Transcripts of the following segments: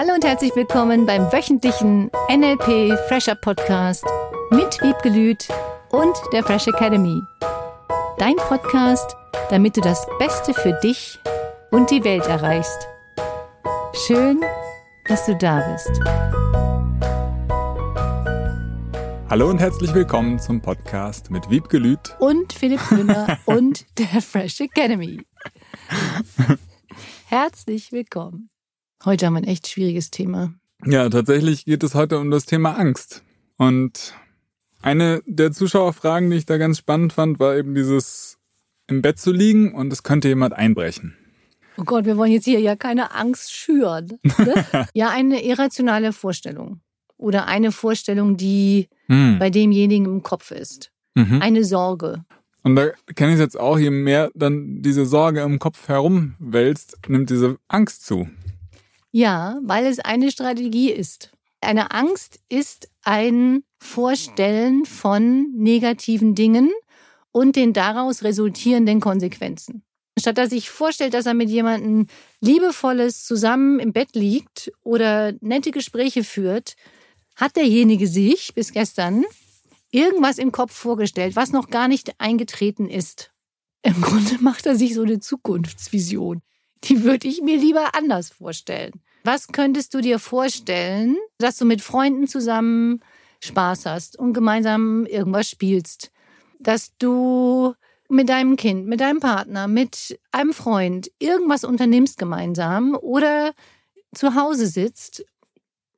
Hallo und herzlich willkommen beim wöchentlichen NLP Fresher Podcast mit Wiebgelüt und der Fresh Academy. Dein Podcast, damit du das Beste für dich und die Welt erreichst. Schön, dass du da bist. Hallo und herzlich willkommen zum Podcast mit Wiebgelüt und Philipp Müller und der Fresh Academy. Herzlich willkommen. Heute haben wir ein echt schwieriges Thema. Ja, tatsächlich geht es heute um das Thema Angst. Und eine der Zuschauerfragen, die ich da ganz spannend fand, war eben dieses im Bett zu liegen und es könnte jemand einbrechen. Oh Gott, wir wollen jetzt hier ja keine Angst schüren. Ne? ja, eine irrationale Vorstellung. Oder eine Vorstellung, die hm. bei demjenigen im Kopf ist. Mhm. Eine Sorge. Und da kenne ich es jetzt auch, je mehr dann diese Sorge im Kopf herumwälzt, nimmt diese Angst zu. Ja, weil es eine Strategie ist. Eine Angst ist ein Vorstellen von negativen Dingen und den daraus resultierenden Konsequenzen. Statt dass sich vorstellt, dass er mit jemandem liebevolles zusammen im Bett liegt oder nette Gespräche führt, hat derjenige sich bis gestern irgendwas im Kopf vorgestellt, was noch gar nicht eingetreten ist. Im Grunde macht er sich so eine Zukunftsvision die würde ich mir lieber anders vorstellen. Was könntest du dir vorstellen, dass du mit Freunden zusammen Spaß hast und gemeinsam irgendwas spielst? Dass du mit deinem Kind, mit deinem Partner, mit einem Freund irgendwas unternimmst gemeinsam oder zu Hause sitzt,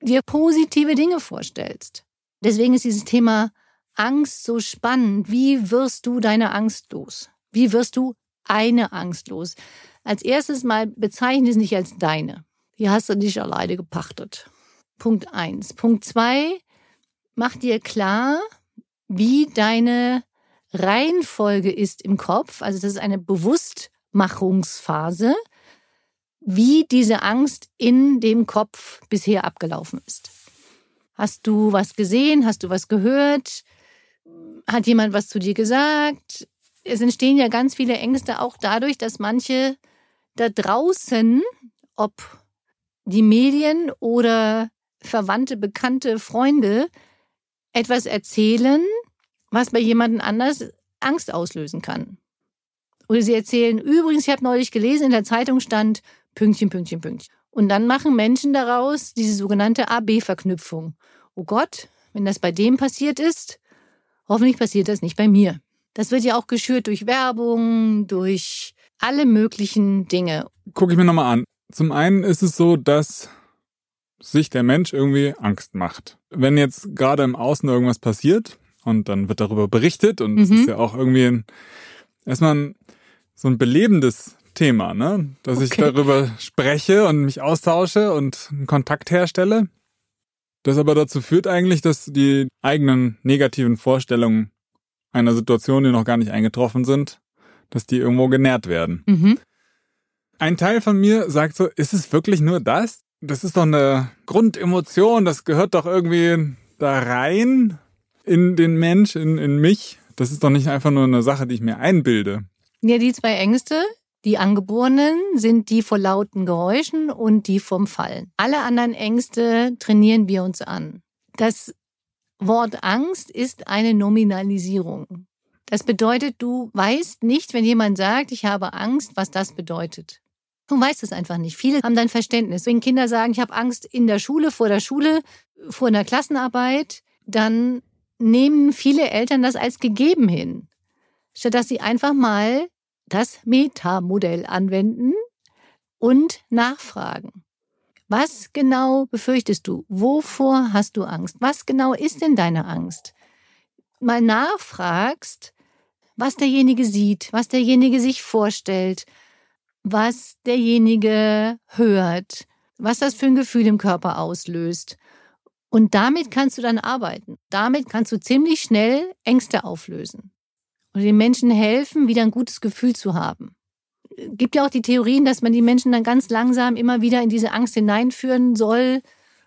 dir positive Dinge vorstellst. Deswegen ist dieses Thema Angst so spannend. Wie wirst du deine Angst los? Wie wirst du eine Angst los? Als erstes mal bezeichne es nicht als deine. Die hast du nicht alleine gepachtet. Punkt eins. Punkt zwei, mach dir klar, wie deine Reihenfolge ist im Kopf. Also das ist eine Bewusstmachungsphase, wie diese Angst in dem Kopf bisher abgelaufen ist. Hast du was gesehen? Hast du was gehört? Hat jemand was zu dir gesagt? Es entstehen ja ganz viele Ängste auch dadurch, dass manche da draußen, ob die Medien oder Verwandte, Bekannte, Freunde etwas erzählen, was bei jemandem anders Angst auslösen kann. Oder sie erzählen, übrigens, ich habe neulich gelesen, in der Zeitung stand Pünktchen, Pünktchen, Pünktchen. Und dann machen Menschen daraus diese sogenannte AB-Verknüpfung. Oh Gott, wenn das bei dem passiert ist, hoffentlich passiert das nicht bei mir. Das wird ja auch geschürt durch Werbung, durch alle möglichen Dinge. Gucke ich mir nochmal an. Zum einen ist es so, dass sich der Mensch irgendwie Angst macht. Wenn jetzt gerade im Außen irgendwas passiert und dann wird darüber berichtet und es mhm. ist ja auch irgendwie ein, erstmal ein, so ein belebendes Thema, ne? Dass okay. ich darüber spreche und mich austausche und einen Kontakt herstelle. Das aber dazu führt eigentlich, dass die eigenen negativen Vorstellungen einer Situation, die noch gar nicht eingetroffen sind, dass die irgendwo genährt werden. Mhm. Ein Teil von mir sagt so, ist es wirklich nur das? Das ist doch eine Grundemotion, das gehört doch irgendwie da rein in den Mensch, in, in mich. Das ist doch nicht einfach nur eine Sache, die ich mir einbilde. Ja, die zwei Ängste, die angeborenen, sind die vor lauten Geräuschen und die vom Fallen. Alle anderen Ängste trainieren wir uns an. Das Wort Angst ist eine Nominalisierung. Das bedeutet, du weißt nicht, wenn jemand sagt, ich habe Angst, was das bedeutet. Du weißt es einfach nicht. Viele haben dann Verständnis. Wenn Kinder sagen, ich habe Angst in der Schule, vor der Schule, vor einer Klassenarbeit, dann nehmen viele Eltern das als gegeben hin. Statt dass sie einfach mal das Metamodell anwenden und nachfragen. Was genau befürchtest du? Wovor hast du Angst? Was genau ist denn deine Angst? Mal nachfragst, was derjenige sieht, was derjenige sich vorstellt, was derjenige hört, was das für ein Gefühl im Körper auslöst. Und damit kannst du dann arbeiten. Damit kannst du ziemlich schnell Ängste auflösen und den Menschen helfen, wieder ein gutes Gefühl zu haben. Es gibt ja auch die Theorien, dass man die Menschen dann ganz langsam immer wieder in diese Angst hineinführen soll,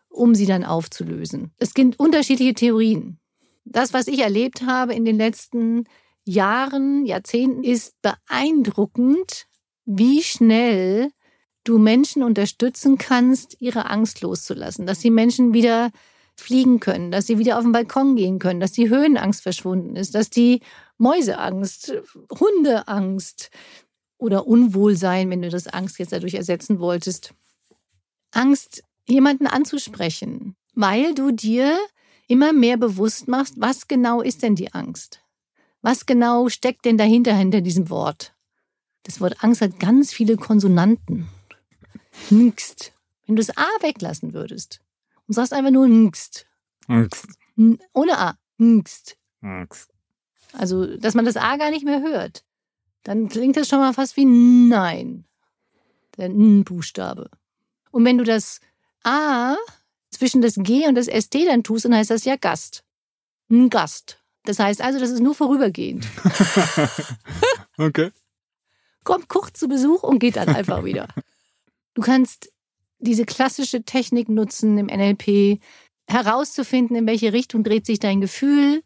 um sie dann aufzulösen. Es gibt unterschiedliche Theorien. Das, was ich erlebt habe in den letzten Jahren, Jahrzehnten ist beeindruckend, wie schnell du Menschen unterstützen kannst, ihre Angst loszulassen, dass die Menschen wieder fliegen können, dass sie wieder auf den Balkon gehen können, dass die Höhenangst verschwunden ist, dass die Mäuseangst, Hundeangst oder Unwohlsein, wenn du das Angst jetzt dadurch ersetzen wolltest, Angst, jemanden anzusprechen, weil du dir immer mehr bewusst machst, was genau ist denn die Angst? Was genau steckt denn dahinter, hinter diesem Wort? Das Wort Angst hat ganz viele Konsonanten. Ngst. Wenn du das A weglassen würdest und sagst einfach nur Ngst. Angst. Ohne A. Ngst. Angst. Also, dass man das A gar nicht mehr hört. Dann klingt das schon mal fast wie Nein. Der N-Buchstabe. Und wenn du das A zwischen das G und das ST dann tust, dann heißt das ja Gast. Ein Gast. Das heißt also, das ist nur vorübergehend. okay. Kommt kurz zu Besuch und geht dann einfach wieder. Du kannst diese klassische Technik nutzen im NLP, herauszufinden, in welche Richtung dreht sich dein Gefühl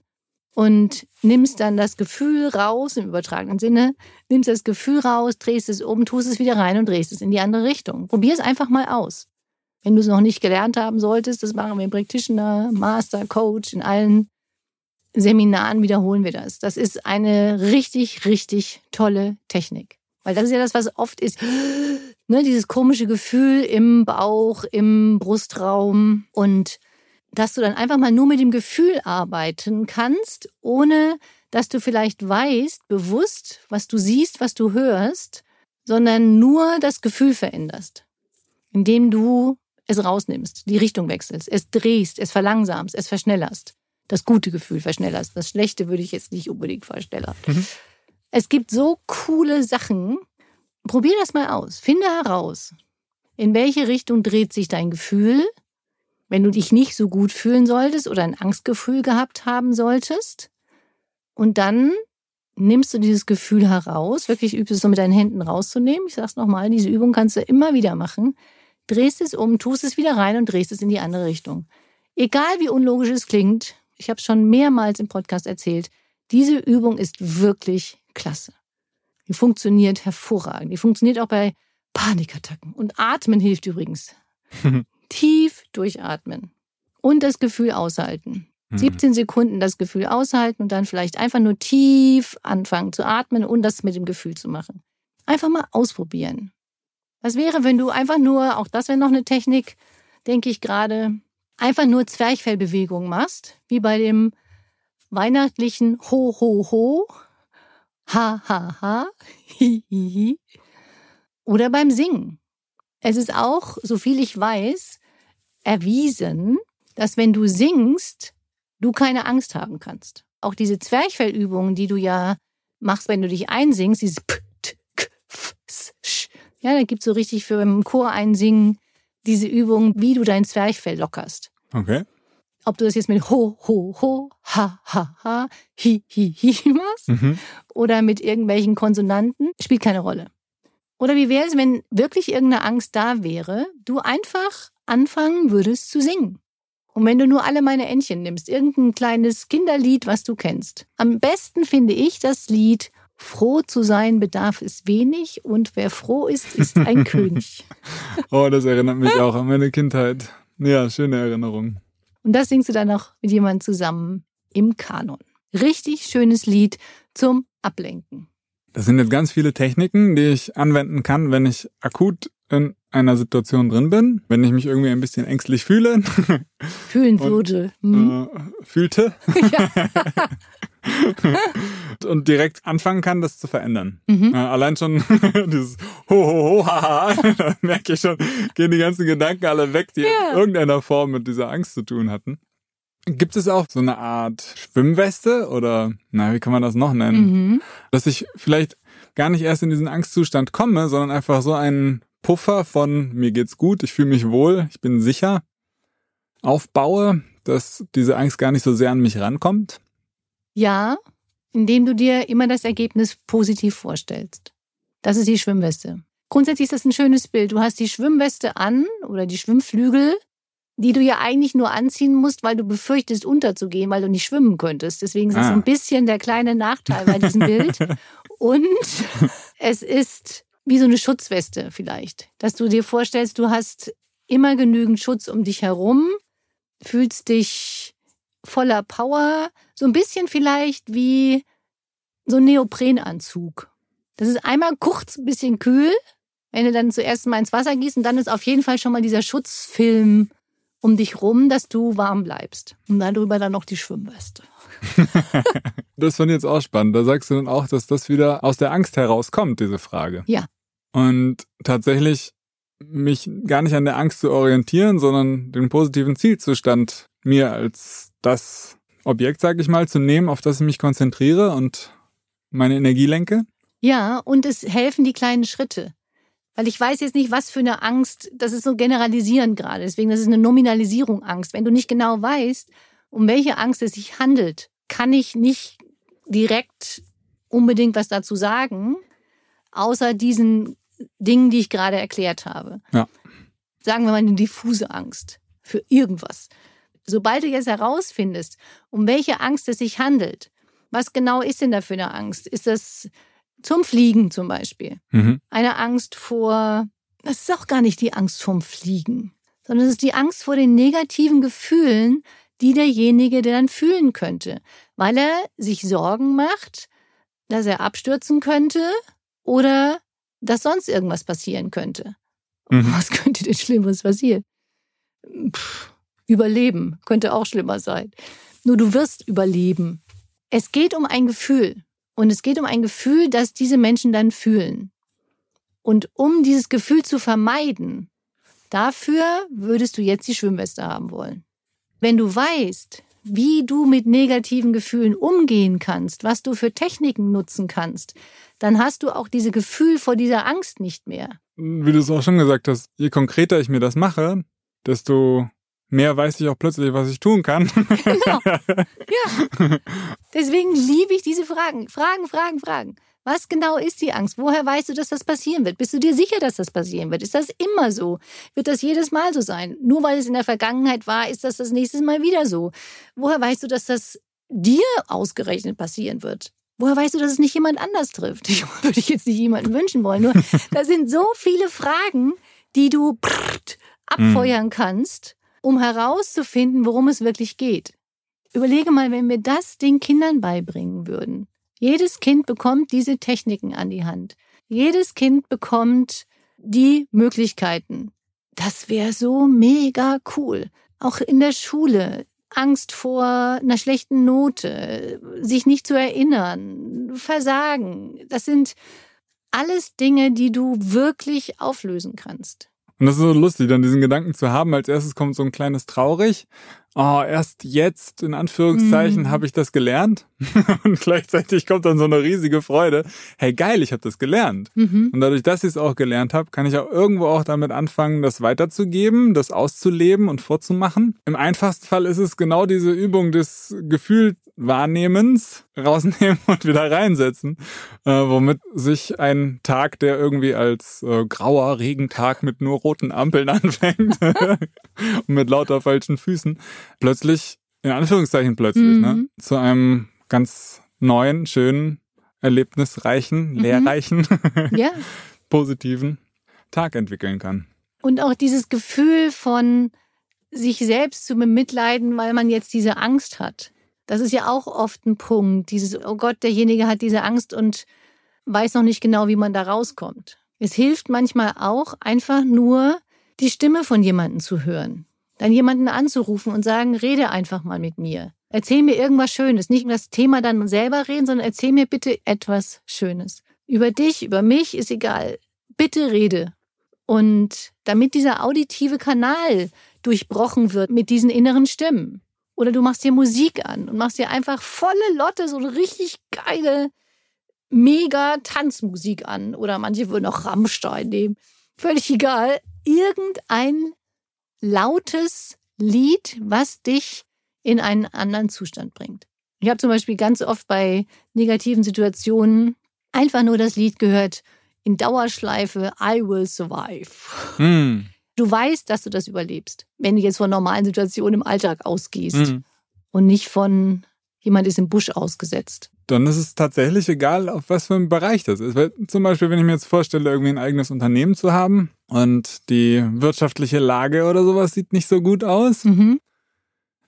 und nimmst dann das Gefühl raus, im übertragenen Sinne, nimmst das Gefühl raus, drehst es um, tust es wieder rein und drehst es in die andere Richtung. Probier es einfach mal aus. Wenn du es noch nicht gelernt haben solltest, das machen wir im Practitioner, Master, Coach, in allen Seminaren wiederholen wir das. Das ist eine richtig, richtig tolle Technik. Weil das ist ja das, was oft ist. Ne, dieses komische Gefühl im Bauch, im Brustraum und dass du dann einfach mal nur mit dem Gefühl arbeiten kannst, ohne dass du vielleicht weißt, bewusst, was du siehst, was du hörst, sondern nur das Gefühl veränderst, indem du es rausnimmst, die Richtung wechselst, es drehst, es verlangsamst, es verschnellerst. Das gute Gefühl verschnellerst. Das schlechte würde ich jetzt nicht unbedingt verschnellern. Mhm. Es gibt so coole Sachen. Probier das mal aus. Finde heraus, in welche Richtung dreht sich dein Gefühl, wenn du dich nicht so gut fühlen solltest oder ein Angstgefühl gehabt haben solltest. Und dann nimmst du dieses Gefühl heraus, wirklich übst es so mit deinen Händen rauszunehmen. Ich sag's nochmal, diese Übung kannst du immer wieder machen drehst es um, tust es wieder rein und drehst es in die andere Richtung. Egal wie unlogisch es klingt, ich habe es schon mehrmals im Podcast erzählt, diese Übung ist wirklich klasse. Die funktioniert hervorragend. Die funktioniert auch bei Panikattacken. Und Atmen hilft übrigens. Tief durchatmen. Und das Gefühl aushalten. 17 mhm. Sekunden das Gefühl aushalten und dann vielleicht einfach nur tief anfangen zu atmen und das mit dem Gefühl zu machen. Einfach mal ausprobieren. Was wäre, wenn du einfach nur, auch das wäre noch eine Technik, denke ich gerade, einfach nur Zwerchfellbewegungen machst, wie bei dem weihnachtlichen Ho, Ho, Ho, Ha, Ha, Ha, Hi, Hi, Hi. Oder beim Singen. Es ist auch, so viel ich weiß, erwiesen, dass wenn du singst, du keine Angst haben kannst. Auch diese Zwerchfellübungen, die du ja machst, wenn du dich einsingst, dieses P, T, K, F, S, Sch, ja, da gibt es so richtig für im Chor einsingen diese Übung, wie du dein Zwerchfell lockerst. Okay. Ob du das jetzt mit ho, ho, ho, ha, ha, ha, hi, hi, hi machst mhm. oder mit irgendwelchen Konsonanten, spielt keine Rolle. Oder wie wäre es, wenn wirklich irgendeine Angst da wäre, du einfach anfangen würdest zu singen? Und wenn du nur alle meine Entchen nimmst, irgendein kleines Kinderlied, was du kennst. Am besten finde ich das Lied Froh zu sein bedarf es wenig und wer froh ist, ist ein König. Oh, das erinnert mich auch an meine Kindheit. Ja, schöne Erinnerung. Und das singst du dann noch mit jemandem zusammen im Kanon. Richtig schönes Lied zum Ablenken. Das sind jetzt ganz viele Techniken, die ich anwenden kann, wenn ich akut in einer Situation drin bin, wenn ich mich irgendwie ein bisschen ängstlich fühle. Fühlen würde. Hm? Äh, fühlte. Ja. und direkt anfangen kann, das zu verändern. Mhm. Äh, allein schon dieses ho ho ho haha, da merke ich schon, gehen die ganzen Gedanken alle weg, die yeah. in irgendeiner Form mit dieser Angst zu tun hatten. Gibt es auch so eine Art Schwimmweste oder na, wie kann man das noch nennen? Mhm. Dass ich vielleicht gar nicht erst in diesen Angstzustand komme, sondern einfach so einen Puffer von mir geht's gut, ich fühle mich wohl, ich bin sicher aufbaue, dass diese Angst gar nicht so sehr an mich rankommt. Ja, indem du dir immer das Ergebnis positiv vorstellst. Das ist die Schwimmweste. Grundsätzlich ist das ein schönes Bild. Du hast die Schwimmweste an oder die Schwimmflügel, die du ja eigentlich nur anziehen musst, weil du befürchtest, unterzugehen, weil du nicht schwimmen könntest. Deswegen ist es ah. ein bisschen der kleine Nachteil bei diesem Bild. Und es ist wie so eine Schutzweste vielleicht. Dass du dir vorstellst, du hast immer genügend Schutz um dich herum, fühlst dich voller Power, so ein bisschen vielleicht wie so ein Neoprenanzug. Das ist einmal kurz ein bisschen kühl, wenn du dann zuerst mal ins Wasser gießt und dann ist auf jeden Fall schon mal dieser Schutzfilm um dich rum, dass du warm bleibst. Und darüber dann noch die Schwimmweste. das fand ich jetzt auch spannend. Da sagst du dann auch, dass das wieder aus der Angst herauskommt, diese Frage. Ja. Und tatsächlich mich gar nicht an der Angst zu orientieren, sondern den positiven Zielzustand mir als das Objekt, sag ich mal, zu nehmen, auf das ich mich konzentriere und meine Energie lenke. Ja, und es helfen die kleinen Schritte. Weil ich weiß jetzt nicht, was für eine Angst, das ist so generalisierend gerade. Deswegen, das ist eine Nominalisierung Angst. Wenn du nicht genau weißt, um welche Angst es sich handelt, kann ich nicht direkt unbedingt was dazu sagen, außer diesen Dingen, die ich gerade erklärt habe. Ja. Sagen wir mal eine diffuse Angst für irgendwas. Sobald du jetzt herausfindest, um welche Angst es sich handelt, was genau ist denn da für eine Angst? Ist das zum Fliegen zum Beispiel. Mhm. Eine Angst vor, das ist auch gar nicht die Angst vorm Fliegen, sondern es ist die Angst vor den negativen Gefühlen, die derjenige der dann fühlen könnte, weil er sich Sorgen macht, dass er abstürzen könnte oder dass sonst irgendwas passieren könnte. Mhm. Was könnte denn Schlimmeres passieren? Pff, überleben könnte auch schlimmer sein. Nur du wirst überleben. Es geht um ein Gefühl. Und es geht um ein Gefühl, das diese Menschen dann fühlen. Und um dieses Gefühl zu vermeiden, dafür würdest du jetzt die Schwimmweste haben wollen. Wenn du weißt, wie du mit negativen Gefühlen umgehen kannst, was du für Techniken nutzen kannst, dann hast du auch diese Gefühl vor dieser Angst nicht mehr. Wie du es auch schon gesagt hast, je konkreter ich mir das mache, desto mehr weiß ich auch plötzlich, was ich tun kann. Genau. Ja. Deswegen liebe ich diese Fragen. Fragen, Fragen, Fragen. Was genau ist die Angst? Woher weißt du, dass das passieren wird? Bist du dir sicher, dass das passieren wird? Ist das immer so? Wird das jedes Mal so sein? Nur weil es in der Vergangenheit war, ist das das nächste Mal wieder so? Woher weißt du, dass das dir ausgerechnet passieren wird? Woher weißt du, dass es nicht jemand anders trifft? Ich würde ich jetzt nicht jemanden wünschen wollen. Nur, da sind so viele Fragen, die du abfeuern kannst um herauszufinden, worum es wirklich geht. Überlege mal, wenn wir das den Kindern beibringen würden. Jedes Kind bekommt diese Techniken an die Hand. Jedes Kind bekommt die Möglichkeiten. Das wäre so mega cool. Auch in der Schule. Angst vor einer schlechten Note, sich nicht zu erinnern, Versagen. Das sind alles Dinge, die du wirklich auflösen kannst. Und das ist so lustig, dann diesen Gedanken zu haben. Als erstes kommt so ein kleines Traurig. Oh, erst jetzt, in Anführungszeichen, mhm. habe ich das gelernt. und gleichzeitig kommt dann so eine riesige Freude. Hey, geil, ich habe das gelernt. Mhm. Und dadurch, dass ich es auch gelernt habe, kann ich auch irgendwo auch damit anfangen, das weiterzugeben, das auszuleben und vorzumachen. Im einfachsten Fall ist es genau diese Übung des Gefühlwahrnehmens rausnehmen und wieder reinsetzen, äh, womit sich ein Tag, der irgendwie als äh, grauer Regentag mit nur roten Ampeln anfängt und mit lauter falschen Füßen, plötzlich, in Anführungszeichen plötzlich, ne, mhm. ne, zu einem ganz neuen, schönen, erlebnisreichen, mhm. lehrreichen, ja. positiven Tag entwickeln kann. Und auch dieses Gefühl von sich selbst zu bemitleiden, weil man jetzt diese Angst hat. Das ist ja auch oft ein Punkt. Dieses, oh Gott, derjenige hat diese Angst und weiß noch nicht genau, wie man da rauskommt. Es hilft manchmal auch, einfach nur die Stimme von jemandem zu hören. Dann jemanden anzurufen und sagen, rede einfach mal mit mir. Erzähl mir irgendwas Schönes. Nicht das Thema dann selber reden, sondern erzähl mir bitte etwas Schönes. Über dich, über mich ist egal. Bitte rede. Und damit dieser auditive Kanal durchbrochen wird mit diesen inneren Stimmen. Oder du machst dir Musik an und machst dir einfach volle Lotte, so eine richtig geile, mega Tanzmusik an. Oder manche würden auch Rammstein nehmen. Völlig egal. Irgendein lautes Lied, was dich in einen anderen Zustand bringt. Ich habe zum Beispiel ganz oft bei negativen Situationen einfach nur das Lied gehört in Dauerschleife I will survive. Hm. Du weißt, dass du das überlebst, wenn du jetzt von normalen Situationen im Alltag ausgehst hm. und nicht von jemand ist im Busch ausgesetzt. Dann ist es tatsächlich egal, auf was für ein Bereich das ist. Weil zum Beispiel, wenn ich mir jetzt vorstelle, irgendwie ein eigenes Unternehmen zu haben und die wirtschaftliche Lage oder sowas sieht nicht so gut aus. Mhm.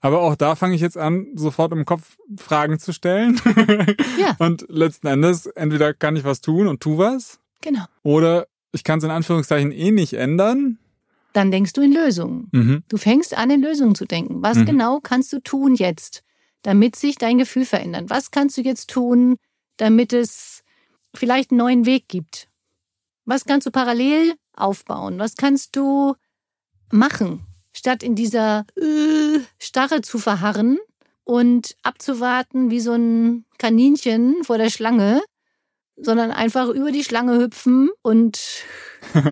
Aber auch da fange ich jetzt an, sofort im Kopf Fragen zu stellen. Ja. Und letzten Endes, entweder kann ich was tun und tu was, Genau. oder ich kann es in Anführungszeichen eh nicht ändern. Dann denkst du in Lösungen. Mhm. Du fängst an, in Lösungen zu denken. Was Mhm. genau kannst du tun jetzt, damit sich dein Gefühl verändert? Was kannst du jetzt tun, damit es vielleicht einen neuen Weg gibt? Was kannst du parallel aufbauen? Was kannst du machen, statt in dieser äh, Starre zu verharren und abzuwarten wie so ein Kaninchen vor der Schlange, sondern einfach über die Schlange hüpfen und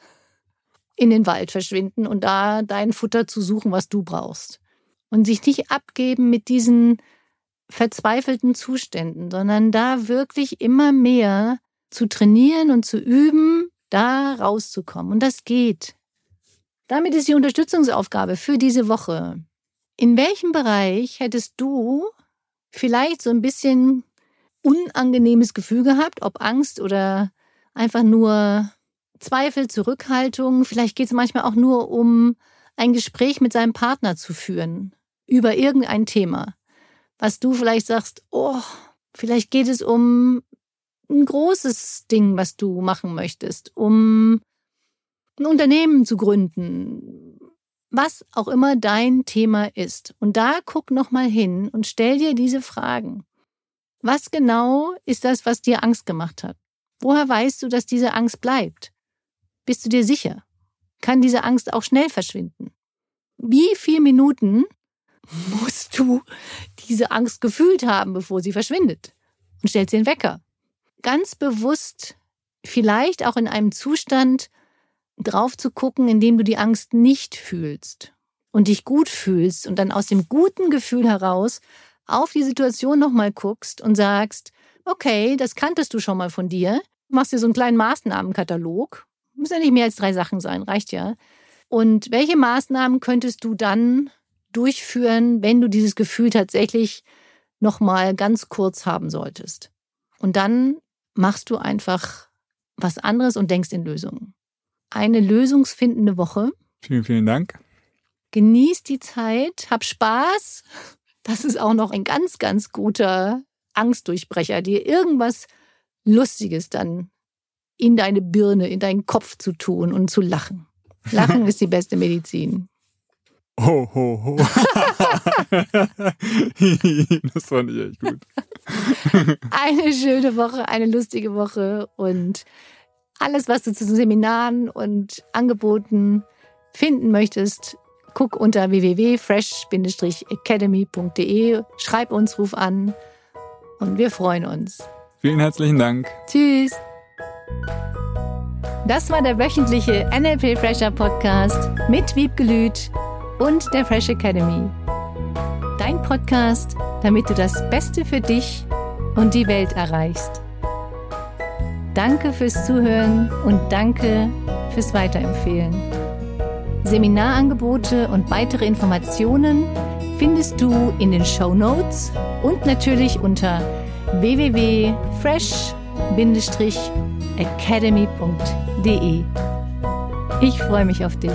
in den Wald verschwinden und da dein Futter zu suchen, was du brauchst. Und sich nicht abgeben mit diesen verzweifelten Zuständen, sondern da wirklich immer mehr zu trainieren und zu üben, da rauszukommen. Und das geht. Damit ist die Unterstützungsaufgabe für diese Woche. In welchem Bereich hättest du vielleicht so ein bisschen unangenehmes Gefühl gehabt, ob Angst oder einfach nur Zweifel, Zurückhaltung. Vielleicht geht es manchmal auch nur um ein Gespräch mit seinem Partner zu führen über irgendein Thema, was du vielleicht sagst, oh, vielleicht geht es um ein großes Ding, was du machen möchtest, um ein Unternehmen zu gründen, was auch immer dein Thema ist. Und da guck noch mal hin und stell dir diese Fragen. Was genau ist das, was dir Angst gemacht hat? Woher weißt du, dass diese Angst bleibt? Bist du dir sicher? Kann diese Angst auch schnell verschwinden? Wie viele Minuten musst du diese Angst gefühlt haben, bevor sie verschwindet? Und stellst den Wecker. Ganz bewusst, vielleicht auch in einem Zustand drauf zu gucken, in dem du die Angst nicht fühlst und dich gut fühlst und dann aus dem guten Gefühl heraus auf die Situation nochmal guckst und sagst, okay, das kanntest du schon mal von dir, machst dir so einen kleinen Maßnahmenkatalog muss ja nicht mehr als drei Sachen sein, reicht ja. Und welche Maßnahmen könntest du dann durchführen, wenn du dieses Gefühl tatsächlich nochmal ganz kurz haben solltest? Und dann machst du einfach was anderes und denkst in Lösungen. Eine lösungsfindende Woche. Vielen, vielen Dank. Genieß die Zeit, hab Spaß. Das ist auch noch ein ganz, ganz guter Angstdurchbrecher, dir irgendwas Lustiges dann in deine Birne, in deinen Kopf zu tun und zu lachen. Lachen ist die beste Medizin. Ho, ho, ho. das fand ich echt gut. Eine schöne Woche, eine lustige Woche und alles, was du zu Seminaren und Angeboten finden möchtest, guck unter www.fresh-academy.de, schreib uns, ruf an und wir freuen uns. Vielen herzlichen Dank. Tschüss. Das war der wöchentliche NLP Fresher Podcast mit Wiebgelüt und der Fresh Academy. Dein Podcast, damit du das Beste für dich und die Welt erreichst. Danke fürs Zuhören und danke fürs Weiterempfehlen. Seminarangebote und weitere Informationen findest du in den Show Notes und natürlich unter www.fresh-academy.de. Ich freue mich auf dich.